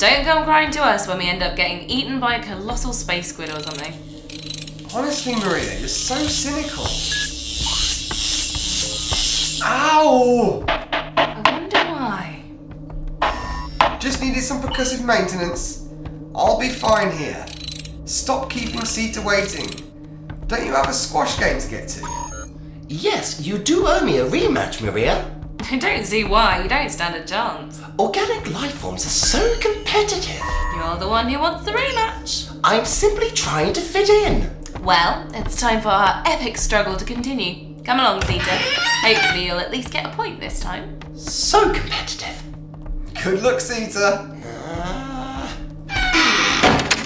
don't come crying to us when we end up getting eaten by a colossal space squid or something. Honestly, Maria, you're so cynical. Ow! I wonder why. Just needed some percussive maintenance. I'll be fine here. Stop keeping Sita waiting. Don't you have a squash game to get to? Yes, you do owe me a rematch, Maria. I don't see why. You don't stand a chance. Organic life forms are so competitive. You're the one who wants the rematch. I'm simply trying to fit in. Well, it's time for our epic struggle to continue. Come along, Sita. Hopefully, you'll at least get a point this time. So competitive. Good luck, Sita.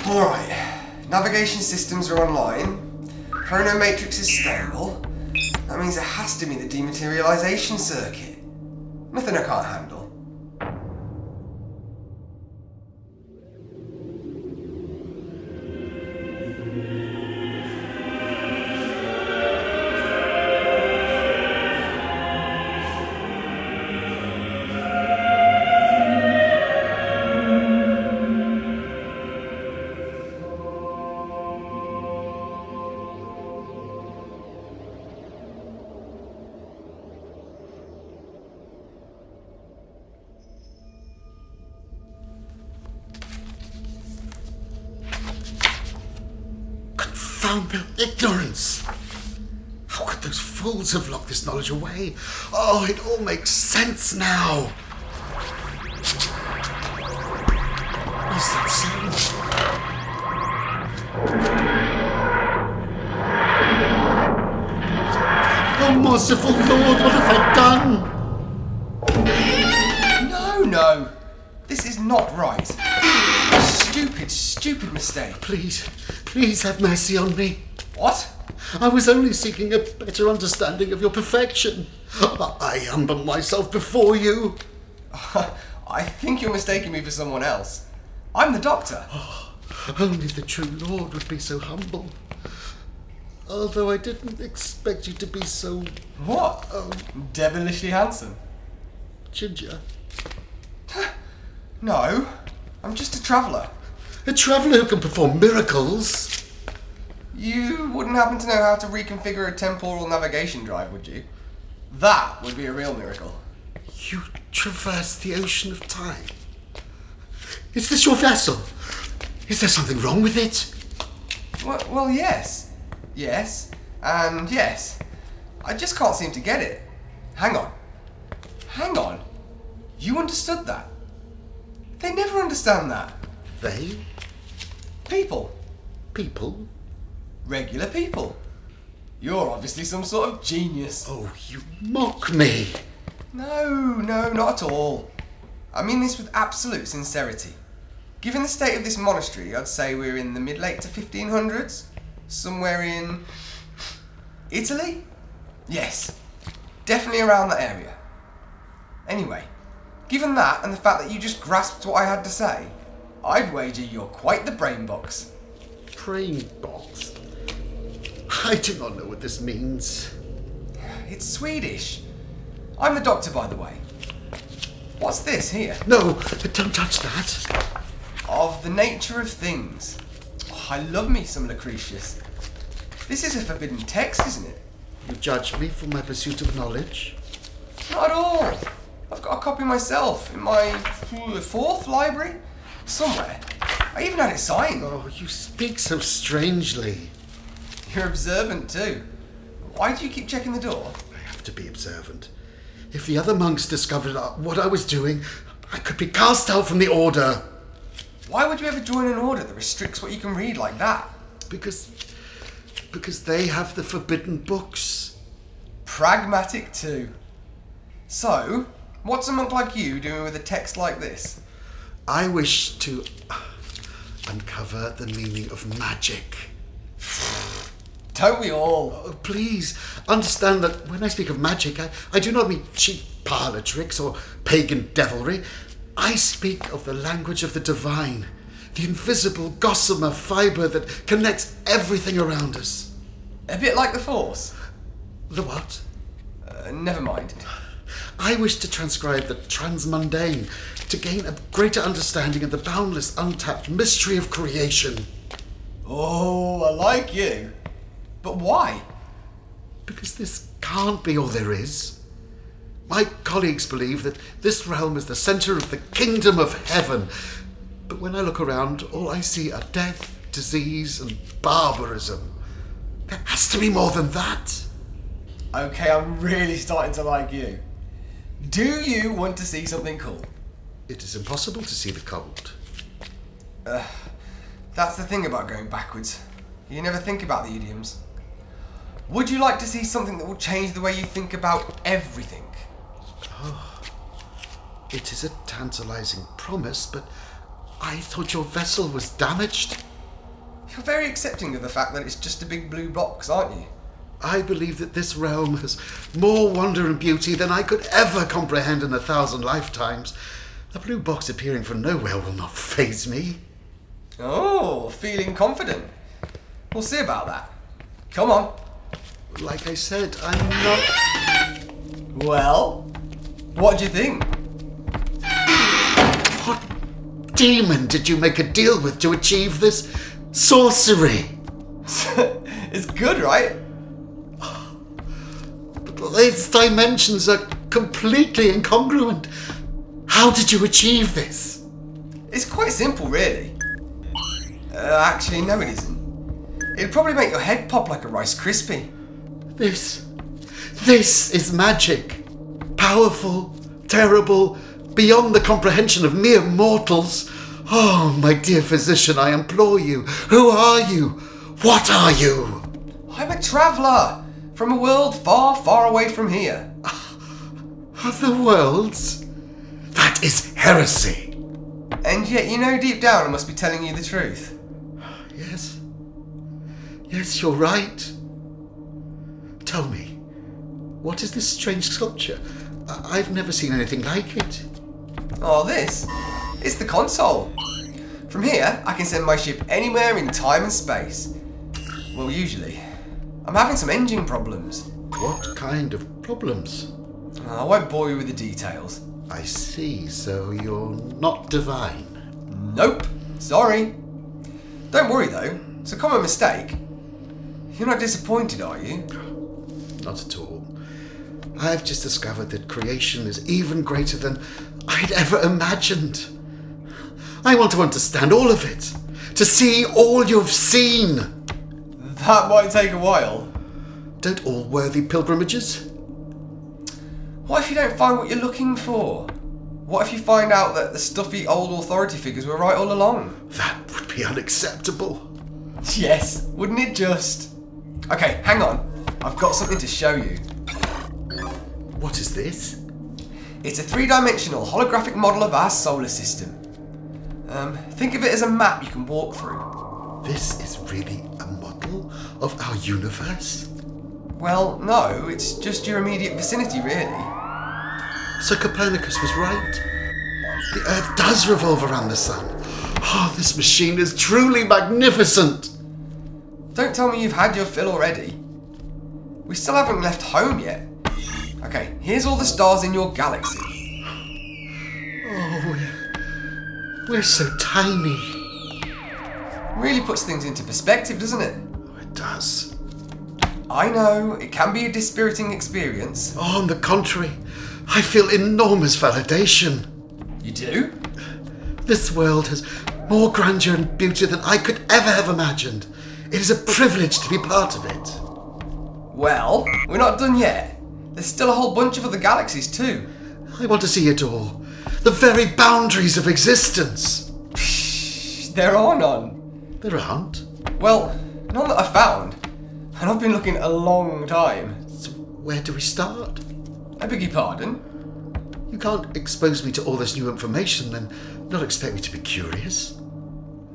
Alright. Ah. Navigation systems are online. Chronomatrix is stable. That means it has to be the dematerialization circuit. Nothing I can't handle. Ignorance! How could those fools have locked this knowledge away? Oh, it all makes sense now! What's that sound? Oh, merciful Lord, what have I done? No, no. This is not right. Stupid, stupid mistake. Please, please have mercy on me. What? I was only seeking a better understanding of your perfection. I humble myself before you. I think you're mistaking me for someone else. I'm the doctor. Only the true Lord would be so humble. Although I didn't expect you to be so What? Um, Devilishly handsome. ginger. No, I'm just a traveller. A traveller who can perform miracles. You wouldn't happen to know how to reconfigure a temporal navigation drive, would you? That would be a real miracle. You traverse the ocean of time. Is this your vessel? Is there something wrong with it? Well, well, yes. Yes. And yes. I just can't seem to get it. Hang on. Hang on. You understood that? They never understand that. They? People. People? Regular people. You're obviously some sort of genius. Oh, you mock me. No, no, not at all. I mean this with absolute sincerity. Given the state of this monastery, I'd say we're in the mid late to 1500s. Somewhere in. Italy? Yes. Definitely around that area. Anyway, given that and the fact that you just grasped what I had to say, I'd wager you're quite the brain box. Brain box. I do not know what this means. It's Swedish. I'm the doctor, by the way. What's this here? No, but don't touch that. Of the nature of things. Oh, I love me some Lucretius. This is a forbidden text, isn't it? You judge me for my pursuit of knowledge. Not at all. I've got a copy myself in my fourth library. Somewhere. I even had it signed. Oh, you speak so strangely. You're observant too. Why do you keep checking the door? I have to be observant. If the other monks discovered uh, what I was doing, I could be cast out from the order. Why would you ever join an order that restricts what you can read like that? Because. because they have the forbidden books. Pragmatic too. So, what's a monk like you doing with a text like this? I wish to uh, uncover the meaning of magic. Don't we all? Oh, please understand that when I speak of magic, I, I do not mean cheap parlor tricks or pagan devilry. I speak of the language of the divine, the invisible gossamer fiber that connects everything around us. A bit like the Force. The what? Uh, never mind. I wish to transcribe the transmundane to gain a greater understanding of the boundless, untapped mystery of creation. Oh, I like you. But why? Because this can't be all there is. My colleagues believe that this realm is the center of the kingdom of heaven. But when I look around, all I see are death, disease, and barbarism. There has to be more than that. Okay, I'm really starting to like you. Do you want to see something cool? It is impossible to see the cold. That's the thing about going backwards. You never think about the idioms. Would you like to see something that will change the way you think about everything? Oh, it is a tantalizing promise, but I thought your vessel was damaged. You're very accepting of the fact that it's just a big blue box, aren't you? I believe that this realm has more wonder and beauty than I could ever comprehend in a thousand lifetimes. A blue box appearing from nowhere will not faze me. Oh, feeling confident. We'll see about that. Come on. Like I said, I'm not. Well, what do you think? What demon did you make a deal with to achieve this sorcery? it's good, right? Its dimensions are completely incongruent. How did you achieve this? It's quite simple, really. Uh, actually, no, it isn't. It'd probably make your head pop like a Rice Krispie. This. This is magic. Powerful, terrible, beyond the comprehension of mere mortals. Oh, my dear physician, I implore you. Who are you? What are you? I'm a traveller from a world far, far away from here. Other worlds? That is heresy. And yet, you know deep down I must be telling you the truth. Yes. Yes, you're right. Tell me, what is this strange sculpture? I- I've never seen anything like it. Oh, this? It's the console. From here, I can send my ship anywhere in time and space. Well, usually. I'm having some engine problems. What kind of problems? Ah, I won't bore you with the details. I see, so you're not divine. Nope. Sorry. Don't worry though. It's a common mistake. You're not disappointed, are you? Not at all. I've just discovered that creation is even greater than I'd ever imagined. I want to understand all of it, to see all you've seen. That might take a while. Don't all worthy pilgrimages? What if you don't find what you're looking for? What if you find out that the stuffy old authority figures were right all along? That would be unacceptable. Yes, wouldn't it just? Okay, hang on. I've got something to show you. What is this? It's a three dimensional holographic model of our solar system. Um, think of it as a map you can walk through. This is really of our universe? Well, no, it's just your immediate vicinity, really. So Copernicus was right. The Earth does revolve around the Sun. Oh, this machine is truly magnificent. Don't tell me you've had your fill already. We still haven't left home yet. Okay, here's all the stars in your galaxy. Oh, we're, we're so tiny. Really puts things into perspective, doesn't it? Does. I know, it can be a dispiriting experience. Oh, on the contrary, I feel enormous validation. You do? This world has more grandeur and beauty than I could ever have imagined. It is a privilege to be part of it. Well, we're not done yet. There's still a whole bunch of other galaxies, too. I want to see it all. The very boundaries of existence. There are none. There aren't. Well, none that I found. And I've been looking a long time. So where do we start? I beg your pardon? You can't expose me to all this new information and not expect me to be curious.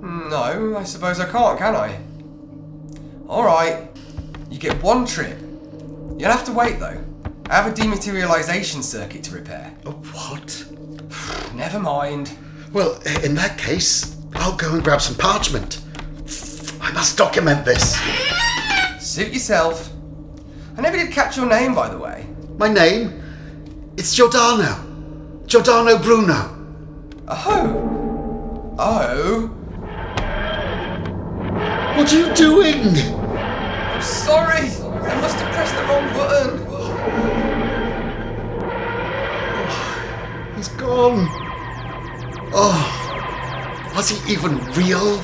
Hmm, no, I suppose I can't, can I? Alright. You get one trip. You'll have to wait, though. I have a dematerialization circuit to repair. A what? Never mind. Well, in that case, I'll go and grab some parchment. I must document this. Suit yourself. I never did catch your name, by the way. My name? It's Giordano. Giordano Bruno. Oh. Oh. What are you doing? I'm sorry. I must have pressed the wrong button. He's gone. Oh, was he even real?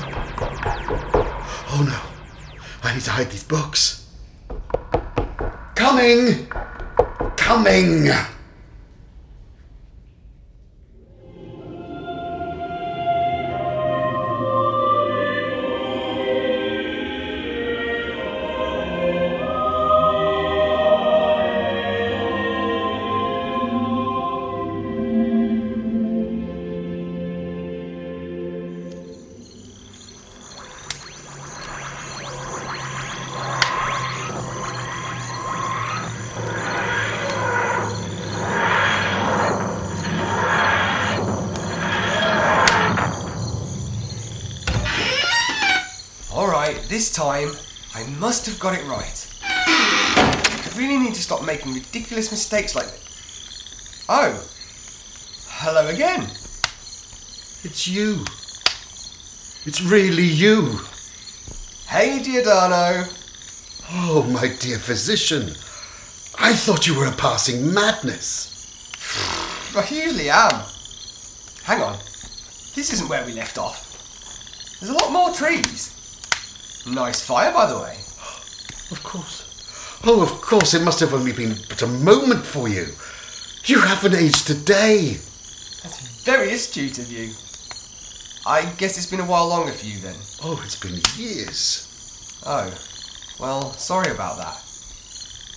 Oh no, I need to hide these books. Coming! Coming! This time I must have got it right. I really need to stop making ridiculous mistakes like this. Oh. Hello again. It's you. It's really you. Hey, Giordano. Oh, my dear physician. I thought you were a passing madness. I usually am. Hang on. This isn't where we left off. There's a lot more trees. Nice fire, by the way. Of course. Oh, of course, it must have only been but a moment for you. You haven't aged a day. That's very astute of you. I guess it's been a while longer for you then. Oh, it's been years. Oh, well, sorry about that.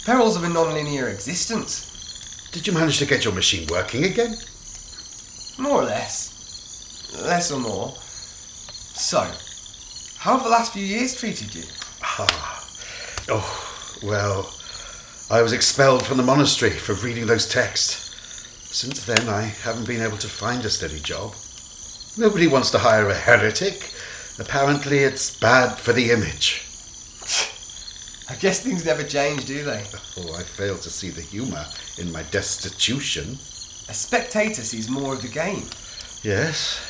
Perils of a non-linear existence. Did you manage to get your machine working again? More or less. Less or more. So, how have the last few years treated you? Ah. Oh, well, I was expelled from the monastery for reading those texts. Since then, I haven't been able to find a steady job. Nobody wants to hire a heretic. Apparently, it's bad for the image. I guess things never change, do they? Oh, I fail to see the humour in my destitution. A spectator sees more of the game. Yes.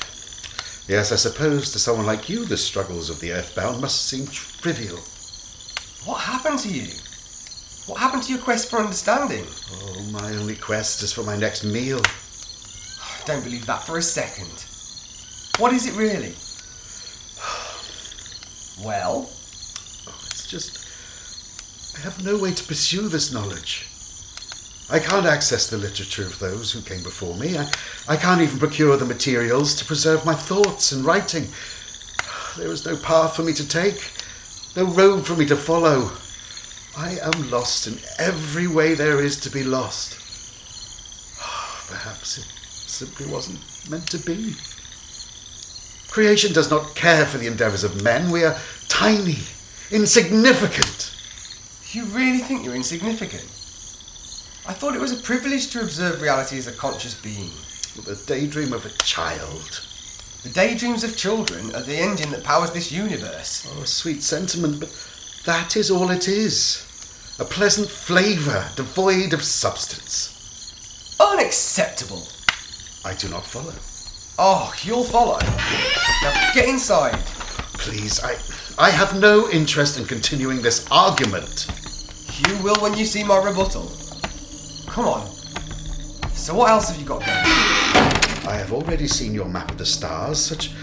Yes, I suppose to someone like you the struggles of the earthbound must seem trivial. What happened to you? What happened to your quest for understanding? Oh, my only quest is for my next meal. I don't believe that for a second. What is it really? Well, Oh, it's just. I have no way to pursue this knowledge. I can't access the literature of those who came before me. I, I can't even procure the materials to preserve my thoughts and writing. There is no path for me to take, no road for me to follow. I am lost in every way there is to be lost. Ah, perhaps it simply wasn't meant to be. Creation does not care for the endeavours of men. We are tiny, insignificant. you really think you're insignificant? I thought it was a privilege to observe reality as a conscious being. The daydream of a child. The daydreams of children are the engine that powers this universe. Oh, sweet sentiment, but that is all it is. A pleasant flavour, devoid of substance. Unacceptable. I do not follow. Oh, you'll follow. Now get inside. Please, I, I have no interest in continuing this argument. You will when you see my rebuttal. Come on. So what else have you got going? I have already seen your map of the stars. Such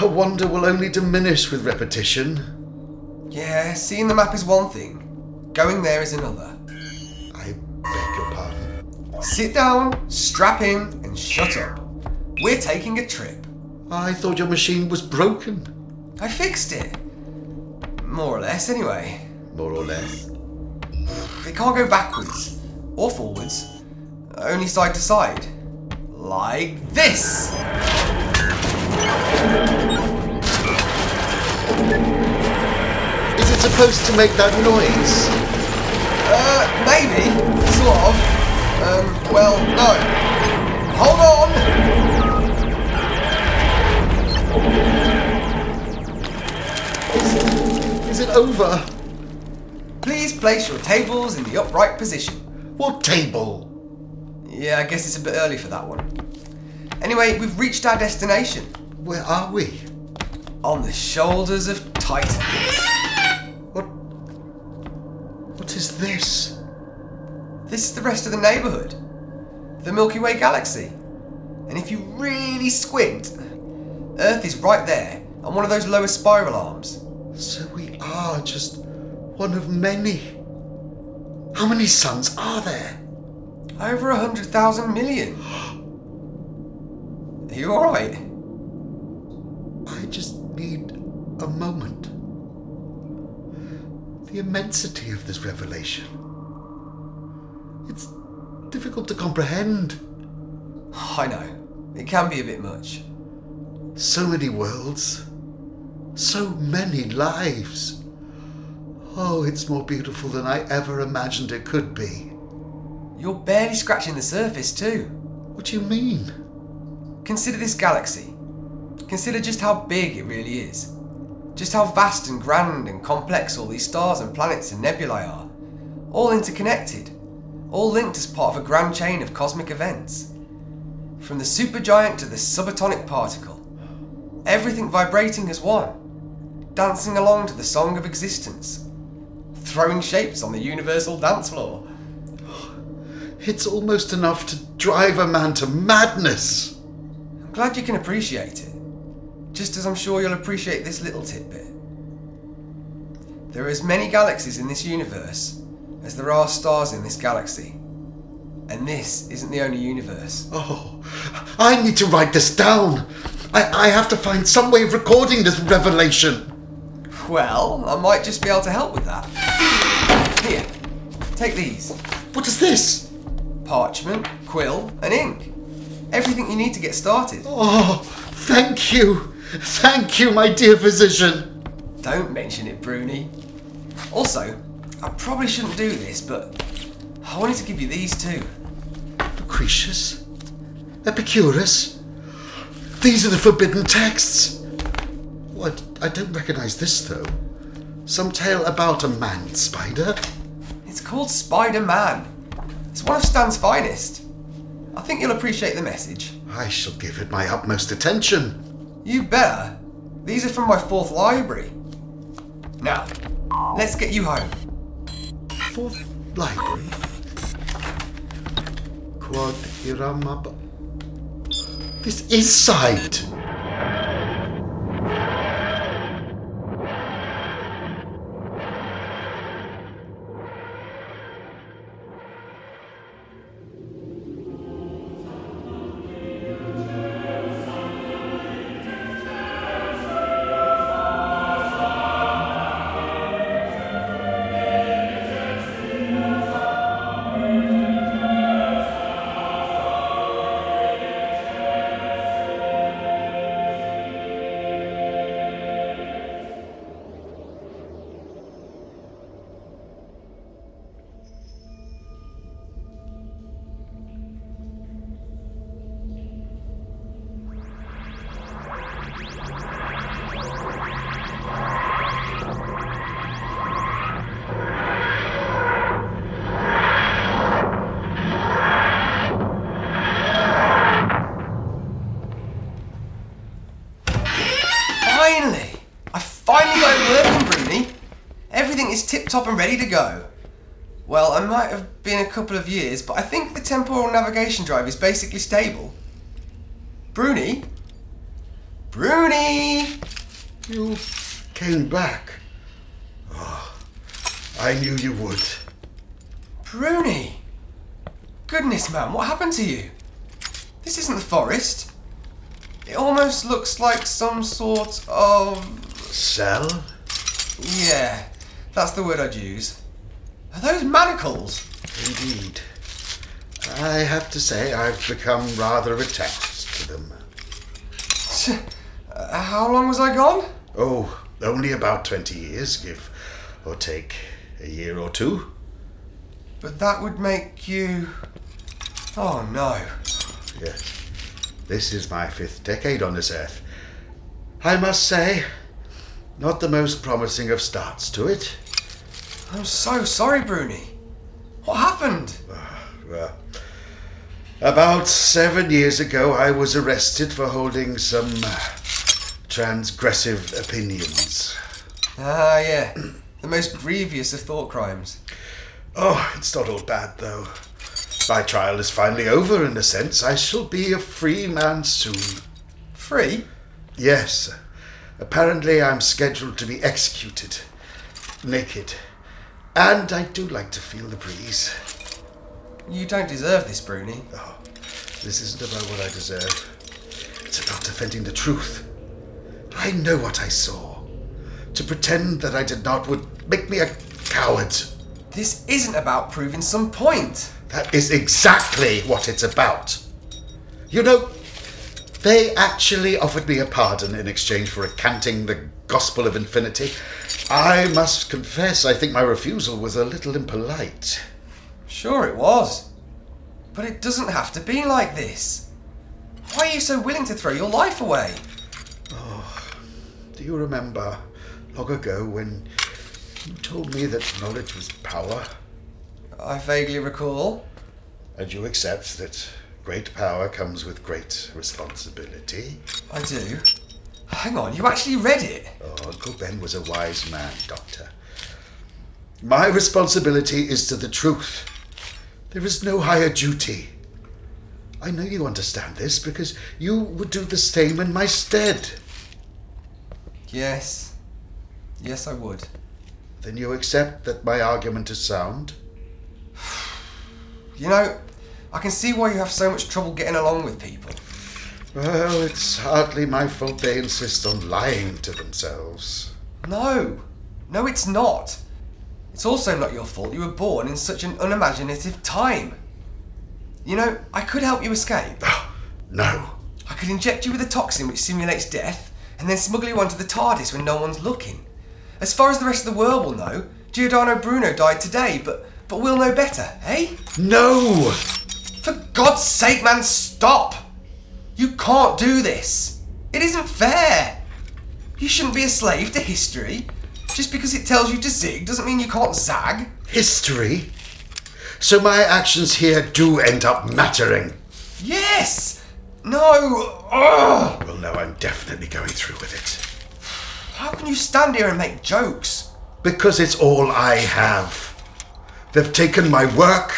a wonder will only diminish with repetition. Yeah, seeing the map is one thing. Going there is another. I beg your pardon. Sit down, strap in, and shut up. We're taking a trip. I thought your machine was broken. I fixed it. More or less, anyway. More or less. It can't go backwards or forwards, only side to side. Like this! Is it supposed to make that noise? Uh, maybe. Sort of. Um, well, no. Hold on! Is it over? Please place your tables in the upright position. What table? Yeah, I guess it's a bit early for that one. Anyway, we've reached our destination. Where are we? On the shoulders of Titan. What? What is this? This is the rest of the neighborhood. The Milky Way galaxy. And if you really squint, Earth is right there on one of those lower spiral arms. So we are just one of many. How many suns are there? Over a hundred thousand million. Are you alright? I just need a moment. The immensity of this revelation. It's difficult to comprehend. I know. It can be a bit much. So many worlds. So many lives. Oh, it's more beautiful than I ever imagined it could be. You're barely scratching the surface, too. What do you mean? Consider this galaxy. Consider just how big it really is. Just how vast and grand and complex all these stars and planets and nebulae are. All interconnected. All linked as part of a grand chain of cosmic events. From the supergiant to the subatomic particle. Everything vibrating as one. Dancing along to the song of existence. Throwing shapes on the universal dance floor. It's almost enough to drive a man to madness. I'm glad you can appreciate it. Just as I'm sure you'll appreciate this little tidbit. There are as many galaxies in this universe as there are stars in this galaxy. And this isn't the only universe. Oh, I need to write this down. I, I have to find some way of recording this revelation. Well, I might just be able to help with that. Here, take these What is this? parchment, quill, and ink. Everything you need to get started. Oh, thank you. Thank you, my dear physician. Don't mention it, Bruni. Also, I probably shouldn't do this, but I wanted to give you these too. Lucretius? Epicurus? These are the forbidden texts. What? I don't recognize this, though. Some tale about a man spider? It's called Spider Man. It's one of Stan's finest. I think you'll appreciate the message. I shall give it my utmost attention. You better. These are from my fourth library. Now, let's get you home. Fourth library. Quod iram ab- This is sight. Is and ready to go. Well, I might have been a couple of years, but I think the temporal navigation drive is basically stable. Bruni? Bruni! You came back. Oh, I knew you would. Bruni! Goodness, man, what happened to you? This isn't the forest. It almost looks like some sort of. Cell? Yeah, that's the word I'd use. Are those manacles? Indeed. I have to say I've become rather attached to them. Uh, how long was I gone? Oh, only about 20 years, give or take a year or two. But that would make you. Oh no. Yes. This is my fifth decade on this earth. I must say, not the most promising of starts to it. I'm so sorry, Bruni. What happened? Well, about seven years ago, I was arrested for holding some uh, transgressive opinions. Ah, yeah. The most grievous of thought crimes. Oh, it's not all bad, though. My trial is finally over, in a sense. I shall be a free man soon. Free? Yes. Apparently, I'm scheduled to be executed. Naked. And I do like to feel the breeze. You don't deserve this, Bruni. Oh, this isn't about what I deserve. It's about defending the truth. I know what I saw. To pretend that I did not would make me a coward. This isn't about proving some point. That is exactly what it's about. You know, they actually offered me a pardon in exchange for recanting the gospel of infinity. I must confess, I think my refusal was a little impolite. Sure, it was. But it doesn't have to be like this. Why are you so willing to throw your life away? Oh, do you remember long ago when you told me that knowledge was power? I vaguely recall. And you accept that great power comes with great responsibility? I do. Hang on, you actually read it? Oh, Uncle Ben was a wise man, Doctor. My responsibility is to the truth. There is no higher duty. I know you understand this because you would do the same in my stead. Yes. Yes, I would. Then you accept that my argument is sound? You know, I can see why you have so much trouble getting along with people. Well, it's hardly my fault they insist on lying to themselves. No. No, it's not. It's also not your fault you were born in such an unimaginative time. You know, I could help you escape. No. I could inject you with a toxin which simulates death, and then smuggle you onto the TARDIS when no one's looking. As far as the rest of the world will know, Giordano Bruno died today, but but we'll know better, eh? No! For God's sake, man, stop! You can't do this. It isn't fair. You shouldn't be a slave to history. Just because it tells you to zig doesn't mean you can't zag. History? So my actions here do end up mattering. Yes! No! Ugh! Well, no, I'm definitely going through with it. How can you stand here and make jokes? Because it's all I have. They've taken my work,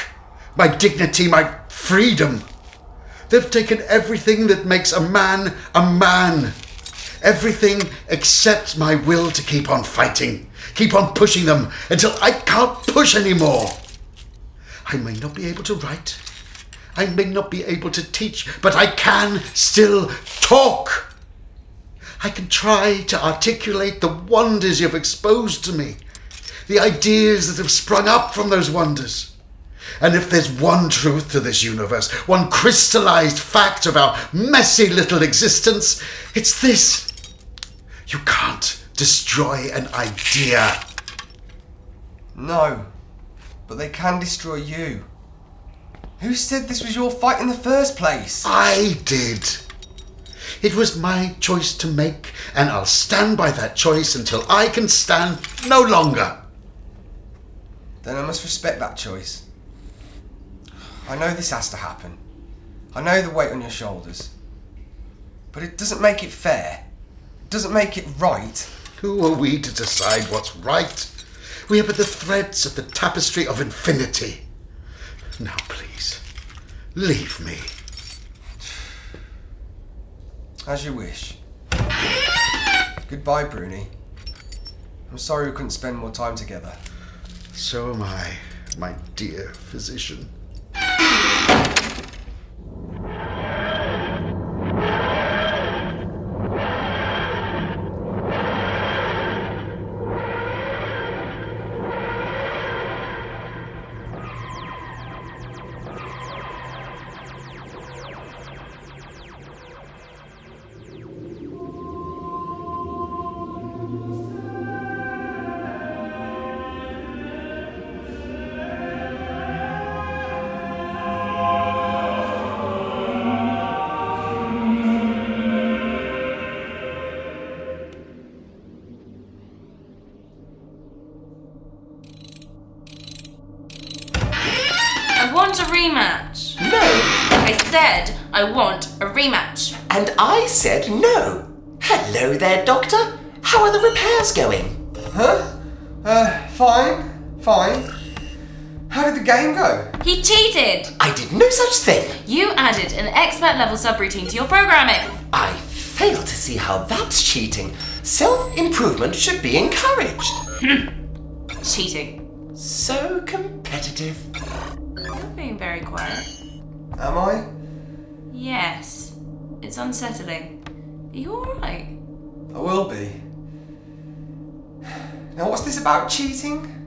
my dignity, my freedom. They've taken everything that makes a man a man. Everything except my will to keep on fighting, keep on pushing them until I can't push anymore. I may not be able to write, I may not be able to teach, but I can still talk. I can try to articulate the wonders you've exposed to me, the ideas that have sprung up from those wonders. And if there's one truth to this universe, one crystallized fact of our messy little existence, it's this. You can't destroy an idea. No. But they can destroy you. Who said this was your fight in the first place? I did. It was my choice to make, and I'll stand by that choice until I can stand no longer. Then I must respect that choice. I know this has to happen. I know the weight on your shoulders. But it doesn't make it fair. It doesn't make it right. Who are we to decide what's right? We are but the threads of the tapestry of infinity. Now, please, leave me. As you wish. Goodbye, Bruni. I'm sorry we couldn't spend more time together. So am I, my dear physician. I said no. Hello there, Doctor. How are the repairs going? Huh? Uh, fine, fine. How did the game go? He cheated! I did no such thing. You added an expert level subroutine to your programming. I fail to see how that's cheating. Self improvement should be encouraged. Cheating. So competitive. You're being very quiet. Am I? Yes. It's unsettling. Are you alright? I will be. Now, what's this about cheating?